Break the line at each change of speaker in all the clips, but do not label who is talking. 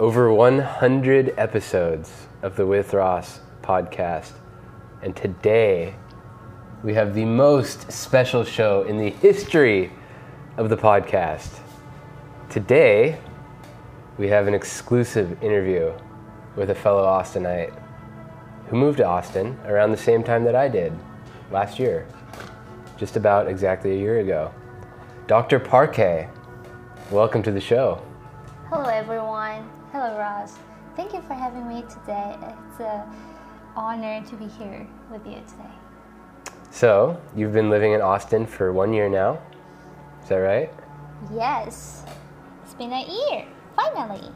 over 100 episodes of the With Ross podcast. And today we have the most special show in the history of the podcast. Today we have an exclusive interview with a fellow Austinite who moved to Austin around the same time that I did last year, just about exactly a year ago. Dr. Parquet, welcome to the show.
Hello, everyone. Hello, Ross. Thank you for having me today. It's an honor to be here with you today.
So, you've been living in Austin for one year now. Is that right?
Yes, it's been a year, finally.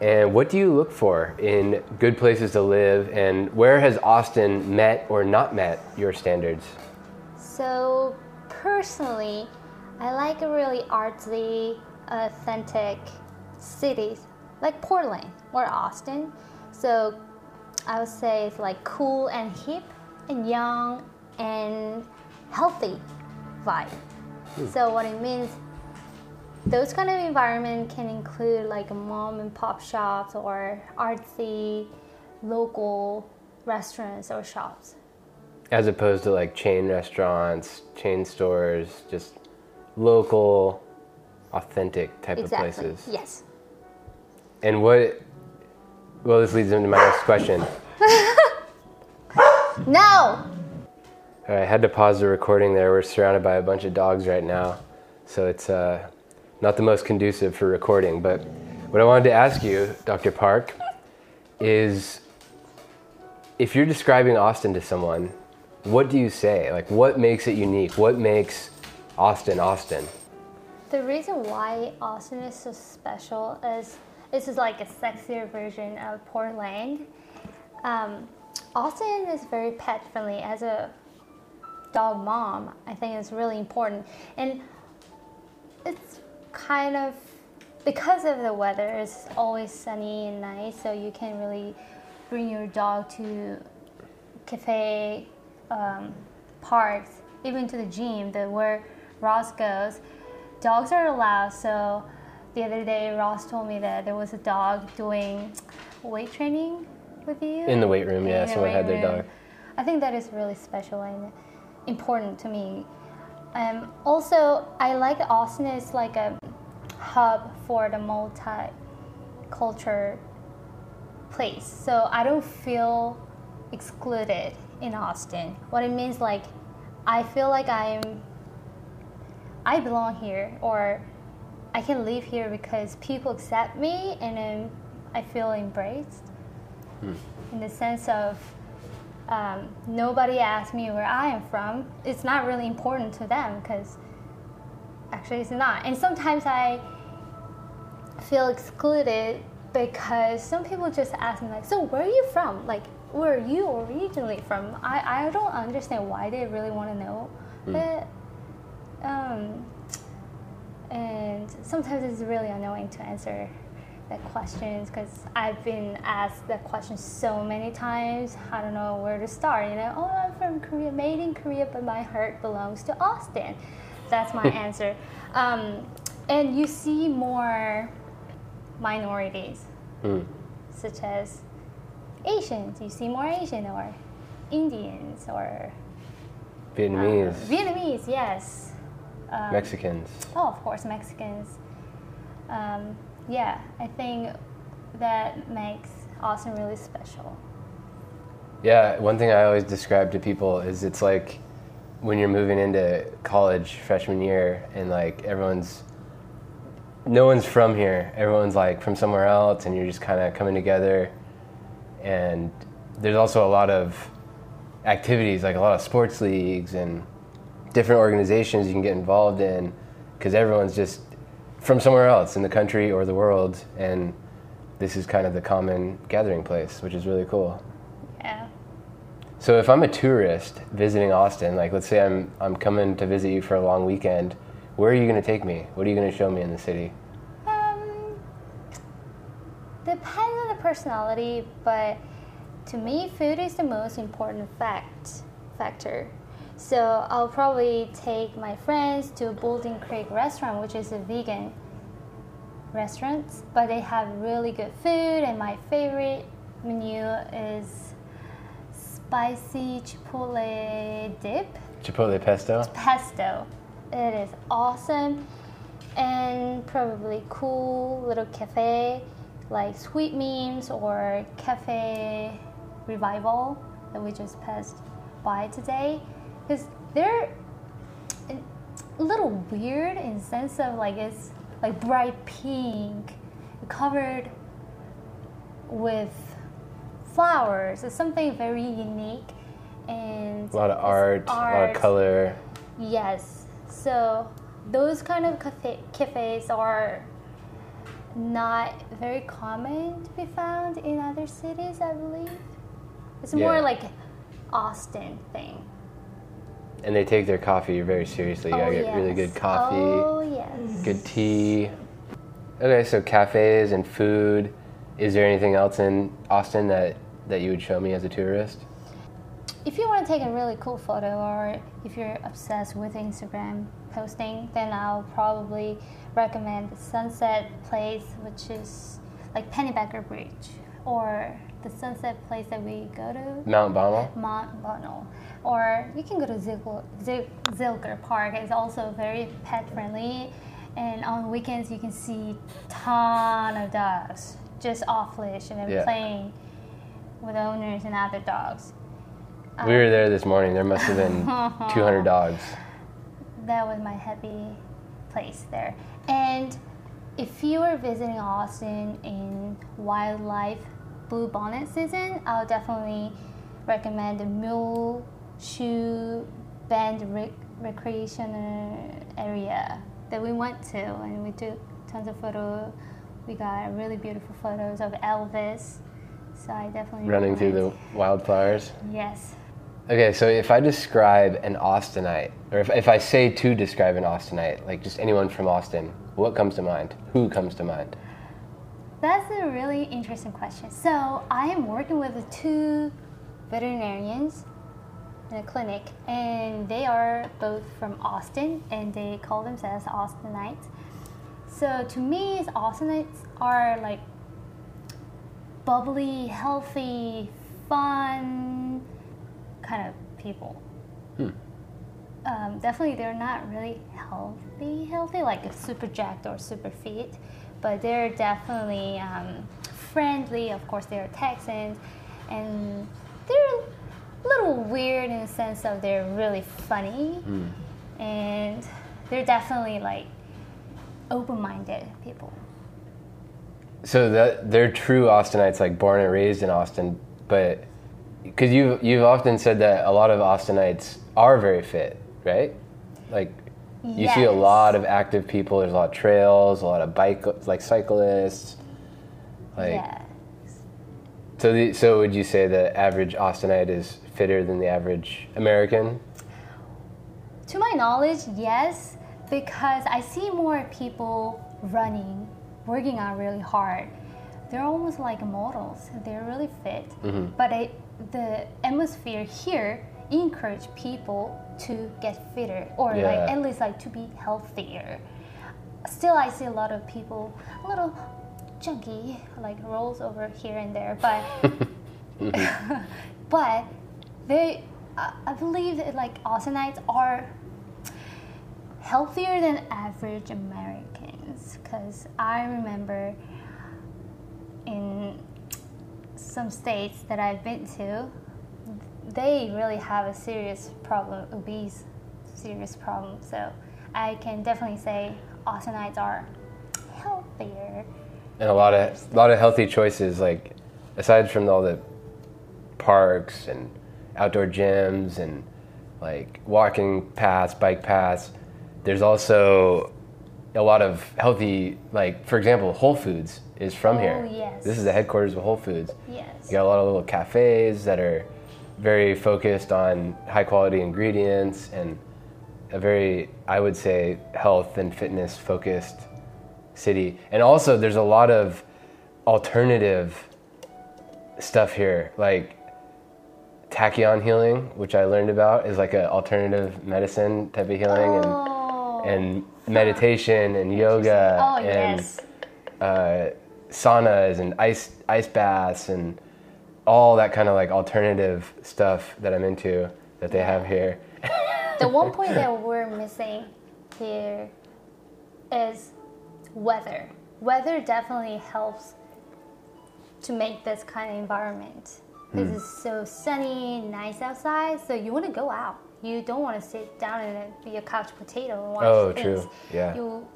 And what do you look for in good places to live, and where has Austin met or not met your standards?
So, personally, I like a really artsy, authentic cities like Portland or Austin. So, I would say it's like cool and hip and young and healthy vibe. Hmm. So, what it means those kind of environment can include like mom and pop shops or artsy local restaurants or shops.
As opposed to like chain restaurants, chain stores, just local, authentic type
Exactly.
of places.
Yes.
And what, well, this leads into my next question.
No.
All right, I had to pause the recording there. We're surrounded by a bunch of dogs right now, so it's uh, not the most conducive for recording. But what I wanted to ask you, Dr. Park, is if you're describing Austin to someone, what do you say? Like, what makes it unique? What makes Austin Austin?
The reason why Austin is so special is this is like a sexier version of Portland. Um, Austin is very pet friendly. As a dog mom, I think it's really important, and it's kind of because of the weather. It's always sunny and nice, so you can really bring your dog to cafe, um, parks, even to the gym, the where Ross goes. Dogs are allowed. So the other day, Ross told me that there was a dog doing weight training with you
In the weight room, yeah, someone had their
room.
dog.
I think that is really special and important to me. Um, also, I like Austin is like a hub for the multi-culture place. So I don't feel excluded in Austin. What it means like I feel like I'm I belong here or I can live here because people accept me and then I feel embraced in the sense of um, nobody asks me where I am from. It's not really important to them because actually it's not. And sometimes I feel excluded because some people just ask me like, "So where are you from? Like, where are you originally from?" I, I don't understand why they really want to know, but um, sometimes it's really annoying to answer the questions because I've been asked that question so many times. I don't know where to start. You know, oh, I'm from Korea, made in Korea, but my heart belongs to Austin. That's my answer. Um, and you see more minorities,
Hmm.
such as Asians. You see more Asian or Indians or
Vietnamese,
uh, Vietnamese. Yes. Um,
Mexicans.
Oh, of course, Mexicans. Um, yeah, I think that makes Austin really special.
Yeah, one thing I always describe to people is it's like when you're moving into college freshman year and like everyone's no one's from here. Everyone's like from somewhere else and you're just kind of coming together and there's also a lot of activities like a lot of sports leagues and different organizations you can get involved in because everyone's just from somewhere else in the country or the world and this is kind of the common gathering place which is really cool
Yeah.
so if I'm a tourist visiting Austin, like let's say I'm I'm coming to visit you for a long weekend, where are you going to take me? What are you going to show me in the city?
Um, depends on the personality, but to me, food is the most important fact factor. So I'll probably take my friends to Bouldin Creek restaurant, which is a vegan restaurant, but they have really good food. And my favorite menu is spicy chipotle dip
Chipotle pesto.
pesto. It is awesome and probably cool little cafe like Sweet Memes or Cafe Revival that we just passed by today because they're a little weird in sense of like it's like bright pink covered with flowers. It's something very unique and
A lot of
it's
art, a lot of color.
Yes. So those kind of cafe, cafes are not very common to be found in other cities, I believe. It's more
Yeah.
like Austin thing.
And they take their coffee very seriously. You
oh,
gotta get
yes.
really good coffee,
Oh yes.
good tea. Okay, so cafes and food. Is there anything else in Austin that, that you would show me as a tourist?
If you want to take a really cool photo or if you're obsessed with Instagram posting, then I'll probably recommend the Sunset Place, which is like Pennybacker Bridge, or the Sunset Place that we go to,
Mount Bonnell?
Mount Bonnell. Or you can go to Zilker, Zilker Park. It's also very pet friendly. And on weekends, you can see ton of dogs just off leash and then
Yeah.
playing with owners and other dogs.
We were um, there this morning. There must have been 200 dogs.
that was my happy place there. And if you are visiting Austin in wildlife blue bonnet season, I'll definitely recommend the Mule Shoe Bend Rec- Recreation area that we went to, and we took tons of photos. We got really beautiful photos of Elvis. So I definitely
Running through the wildflowers.
yes.
Okay, so if I describe an Austinite, or if, if I say to describe an Austinite, like just anyone from Austin, what comes to mind? Who comes to mind?
That's a really interesting question. So I am working with two veterinarians in a clinic, and they are both from Austin, and they call themselves Austinites. So to me, Austinites are like bubbly, healthy, fun kind of people. Um, definitely, they're not really healthy, healthy like super jacked or super fit, but they're definitely um, friendly. Of course, they're Texans, and they're a little weird in the sense of they're really funny, and they're definitely like open-minded people.
So that they're true Austinites, like born and raised in Austin, but because you you've often said that a lot of Austinites are very fit, right? Like you see a lot of active people. There's a lot of trails, a lot of bike like cyclists. Like
yeah.
so, the, so would you say the average Austinite is fitter than the average American?
To my knowledge, yes, because I see more people running, working out really hard. They're almost like models. They're really fit. Mm-hmm. But I, the atmosphere here encourage people to get fitter or
Yeah.
like at least like to be healthier. Still, I see a lot of people a little chunky, like rolls over here and there, but but they I I believe that like Austinites are healthier than average Americans because I remember in some states that I've been to, they really have a serious problem, obese, serious problem. So I can definitely say Austinites are healthier.
and a lot of a lot of healthy choices like aside from all the parks and outdoor gyms and like walking paths bike paths there's also a lot of healthy like for example whole foods is from here.
Oh,
here
yes.
this is the headquarters of whole foods
Yes.
you got a lot of little cafes that are very focused on high quality ingredients and a very, I would say, health and fitness focused city. And also, there's a lot of alternative stuff here, like tachyon healing, which I learned about is like an alternative medicine type of healing,
Oh.
and and meditation and yoga
Oh
and
yes.
uh, saunas and ice ice baths and all that kind of like alternative stuff that I'm into that they have here.
the one point that we're missing here is weather. Weather definitely helps to make this kind of environment. This
Hmm.
is so sunny, nice outside, so you want to go out. You don't want to sit down and be a couch potato and watch
Oh,
things.
true. Yeah.
You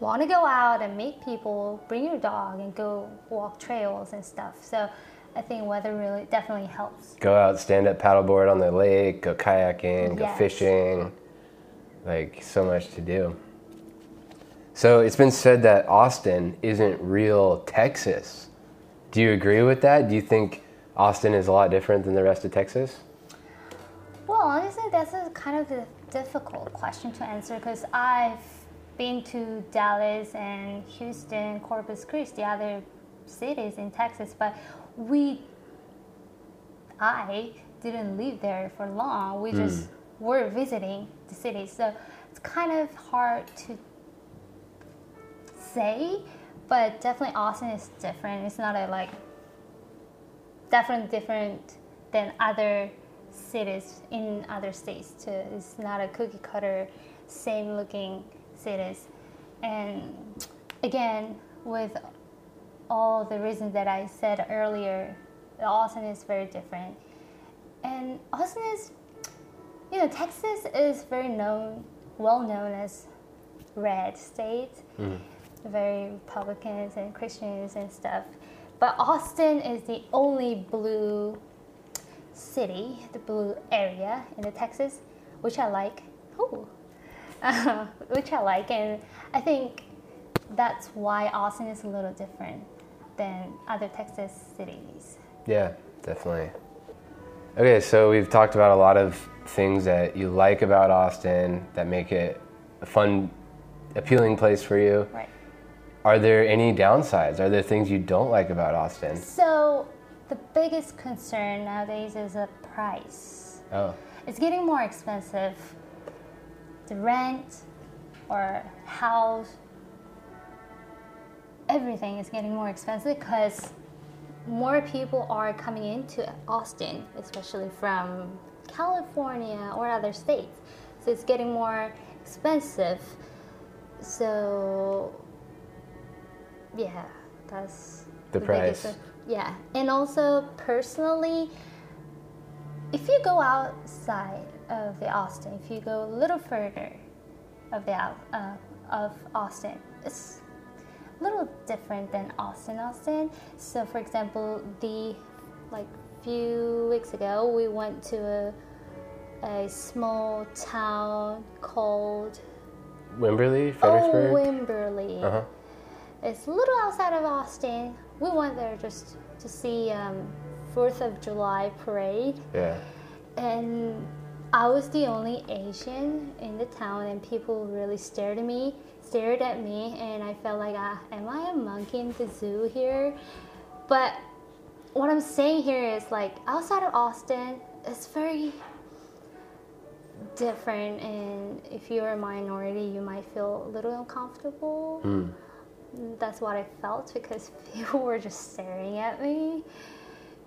want to go out and meet people, bring your dog and go walk trails and stuff. So I think weather really definitely helps.
Go out, stand up paddleboard on the lake, go kayaking, go
Yes.
fishing. Like so much to do. So it's been said that Austin isn't real Texas. Do you agree with that? Do you think Austin is a lot different than the rest of Texas?
Well, honestly, that's a kind of a difficult question to answer because I've been to Dallas and Houston, Corpus Christi, other cities in Texas, but we, I didn't live there for long. We just mm. were visiting the city, so it's kind of hard to say, but definitely Austin is different. It's not a like definitely different than other cities in other states too. It's not a cookie cutter, same looking cities. And again, with all the reasons that I said earlier, Austin is very different. And Austin is, you know, Texas is very known, well known as red state, hmm. very Republicans and Christians and stuff. But Austin is the only blue city, the blue area in the Texas, which I like. Ooh. which I like, and I think that's why Austin is a little different than other Texas cities.
Yeah, definitely. Okay, so we've talked about a lot of things that you like about Austin that make it a fun, appealing place for you.
Right.
Are there any downsides? Are there things you don't like about Austin?
So the biggest concern nowadays is the price.
Oh,
It's getting more expensive. The rent or house, everything is getting more expensive because more people are coming into Austin, especially from California or other states. So it's getting more expensive. So yeah, that's
The
biggest-
price.
yeah, and also personally, if you go outside of the Austin, if you go a little further of the uh, of Austin, it's little different than Austin, Austin. So, for example, the like few weeks ago, we went to a, a small town called
Wimberley, Fredericksburg.
Oh, Wimberley.
uh huh.
It's a little outside of Austin. We went there just to see um, Fourth of July parade,
Yeah.
and I was the only Asian in the town, and people really stared at me, stared at me, and I felt like, ah, am I a monkey in the zoo here? But what I'm saying here is like outside of Austin, it's very different, and if you're a minority, you might feel a little uncomfortable
Hmm.
that's what I felt because people were just staring at me.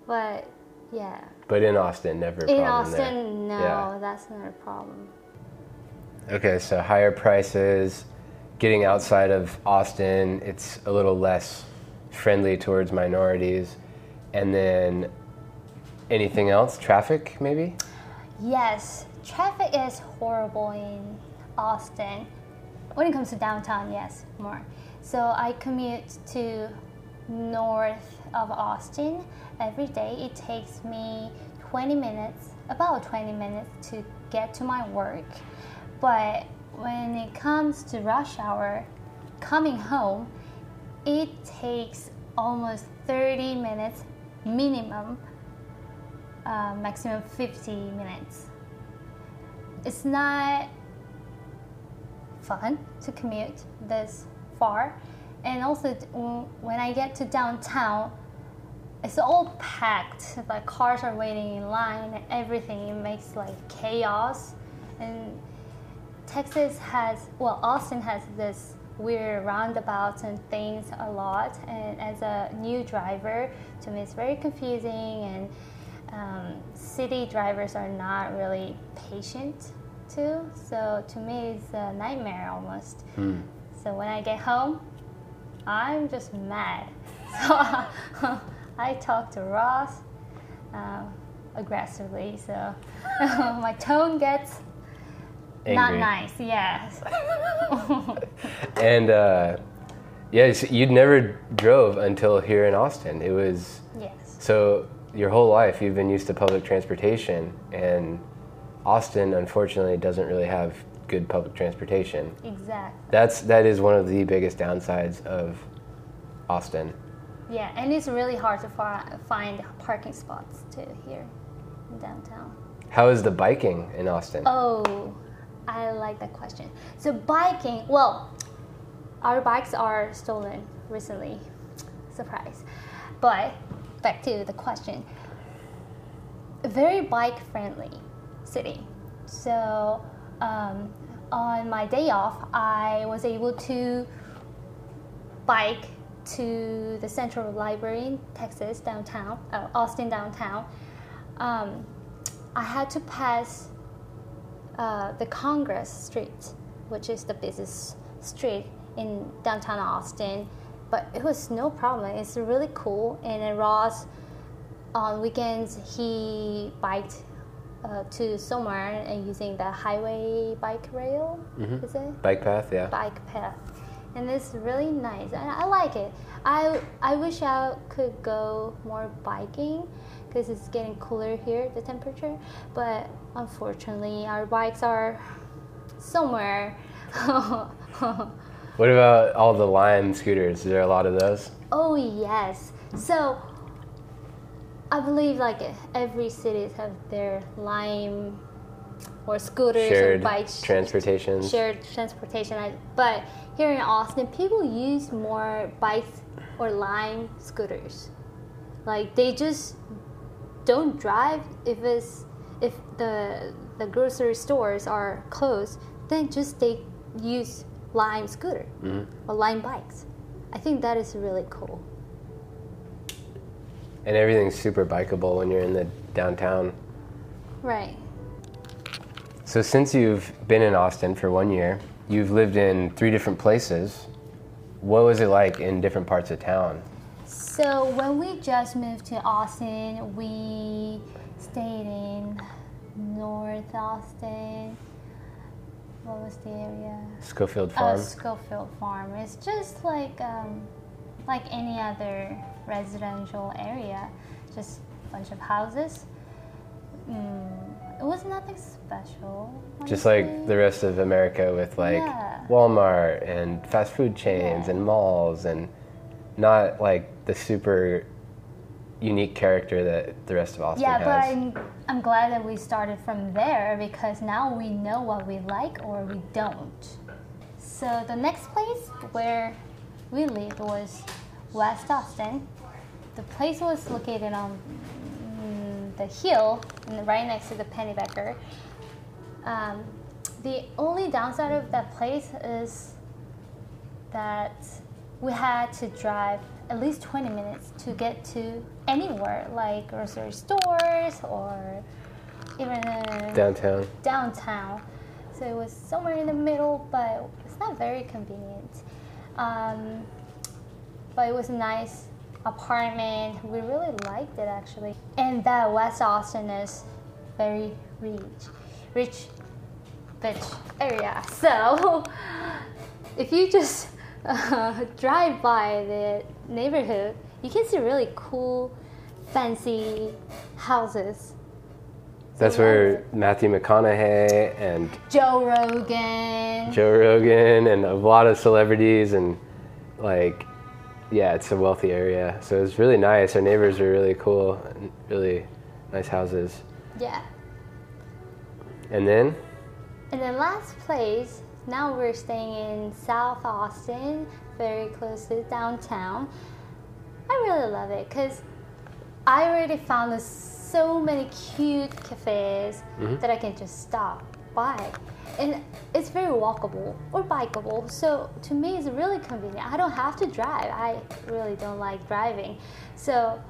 But yeah,
But in Austin, never a
in Austin,
there.
no,
Yeah.
that's not a problem.
Okay, so higher prices, getting outside of Austin, it's a little less friendly towards minorities. And then anything else? Traffic, maybe?
Yes, traffic is horrible in Austin. When it comes to downtown, yes, more. So I commute to north of Austin every day. It takes me 20 minutes, about 20 minutes to get to my work. But when it comes to rush hour, coming home, it takes almost 30 minutes minimum uh, maximum 50 minutes. It's not fun to commute this far. And also, when I get to downtown, it's all packed. Like cars are waiting in line everything. Makes like chaos. And Texas has, well, Austin has this we're roundabouts and things a lot. And as a new driver, to me, it's very confusing. And um, city drivers are not really patient too. So to me, it's a nightmare almost.
Hmm.
So when I get home, I'm just mad. So I talk to Ross um, aggressively. So my tone gets not nice. Yes.
And uh, yeah, you'd never drove until here in Austin. It was
yes.
so your whole life you've been used to public transportation, and Austin unfortunately doesn't really have good public transportation.
Exactly.
That's that is one of the biggest downsides of Austin.
Yeah, and it's really hard to fi- find parking spots too here in downtown.
How is the biking in Austin?
Oh, I like that question. So biking, well, our bikes are stolen recently. Surprise. But back to the question. Very bike friendly city. So um, on my day off, I was able to bike to the Central Library in Texas downtown, uh, Austin downtown. Um, I had to pass uh, the Congress Street, which is the busiest street in downtown Austin. But it was no problem. It's really cool. And then Ross, on weekends, he biked uh, to somewhere and using the highway bike rail. Is it?
Bike path, yeah.
bike path and it's really nice and i like it i i wish i could go more biking because it's getting cooler here the temperature but unfortunately our bikes are somewhere
What about all the Lime scooters? Is there a lot of those?
oh yes so i believe like every cities have their lime or scooters
Shared
or bikes
transportations.
shared transportation. But here in Austin, people use more bikes or lime scooters. Like they just don't drive if it's if the the grocery stores are closed. Then just they use lime scooter mm-hmm. or lime bikes. I think that is really cool.
And everything's super bikeable when you're in the downtown.
Right.
So since you've been in Austin for one year, you've lived in three different places. What was it like in different parts of town?
So when we just moved to Austin, we stayed in North Austin. What was the area?
Scofield
Uh,
Farm.
Scofield Farm. It's just like um, like any other residential area, just a bunch of houses. Mm, it was nothing special.
Just like the rest of America with like
Yeah.
Walmart and fast food chains
Yeah.
and malls and not like the super unique character that the rest of Austin
Yeah,
has.
Yeah, but I'm, I'm glad that we started from there because now we know what we like or we don't. So the next place where we lived was West Austin. The place was located on the hill and right next to the Pennybacker. Um, the only downside of that place is that we had to drive at least 20 minutes to get to anywhere like grocery stores or even uh,
Downtown.
downtown. So it was somewhere in the middle, but it's not very convenient. Um, but it was nice apartment. We really liked it actually. And that West Austin is very rich, rich, bitch area. So if you just uh, drive by the neighborhood, you can see really cool, fancy houses.
That's where Matthew McConaughey and
Joe Rogan.
Joe Rogan and a lot of celebrities and like yeah, it's a wealthy area. So it's really nice. Our neighbors are really cool and really nice houses.
Yeah.
And then
And then last place, now we're staying in South Austin, very close to downtown. I really love it because I already found so many cute cafes mm-hmm. that I can just stop bike, and it's very walkable or bikeable. So to me, it's really convenient. I don't have to drive. I really don't like driving, so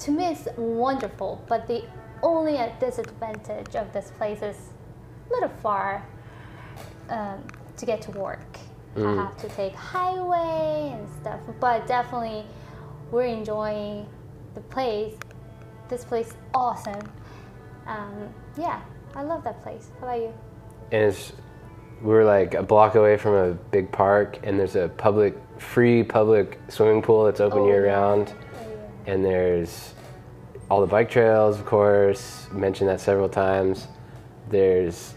to me, it's wonderful. But the only disadvantage of this place is a little far um, to get to work. I have to take highway and stuff, but definitely we're enjoying the place. This place awesome. Um, yeah, I love that place. How about you?
and it's we're like a block away from a big park and there's a public free public swimming pool that's open
Oh,
year
yeah.
round and there's all the bike trails of course mentioned that several times there's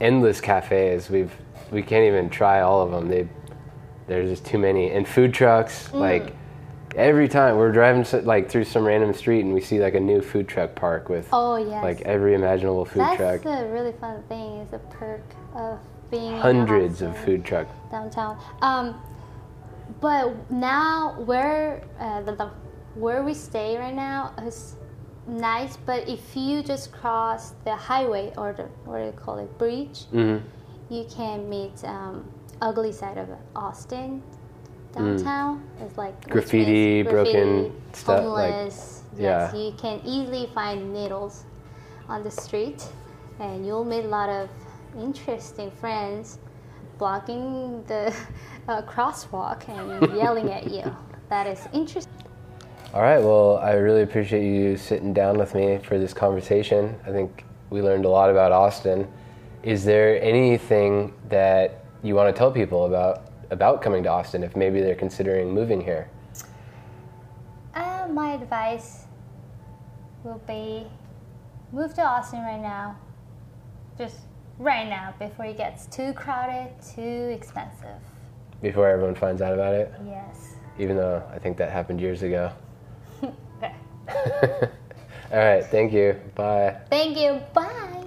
endless cafes we've we can't even try all of them they there's just too many and food trucks
Mm.
like every time we're driving like through some random street and we see like a new food truck park with
Oh yes.
like every imaginable food
That's
truck That's
the really fun thing. Is a perk of being in
hundreds of food truck
downtown. Um, but now where uh, the, the where we stay right now is nice. But if you just cross the highway or the what do you call it bridge,
hmm
you can meet um, ugly side of Austin
Mm.
downtown. It's like
Graffiti,
means
broken stuff, like-
homeless.
yeah.
Yes, you can easily find needles on the street, and you'll meet a lot of interesting friends blocking the uh, crosswalk and yelling at you. That is interesting.
All right. Well, I really appreciate you sitting down with me for this conversation. I think we learned a lot about Austin. Is there anything that you want to tell people about about coming to Austin if maybe they're considering moving here?
Uh, my advice will be move to Austin right now. Just right now before it gets too crowded, too expensive.
Before everyone finds out about it,
Yes.
even though I think that happened years ago.
Okay.
All right. Thank you. Bye.
Thank you. Bye.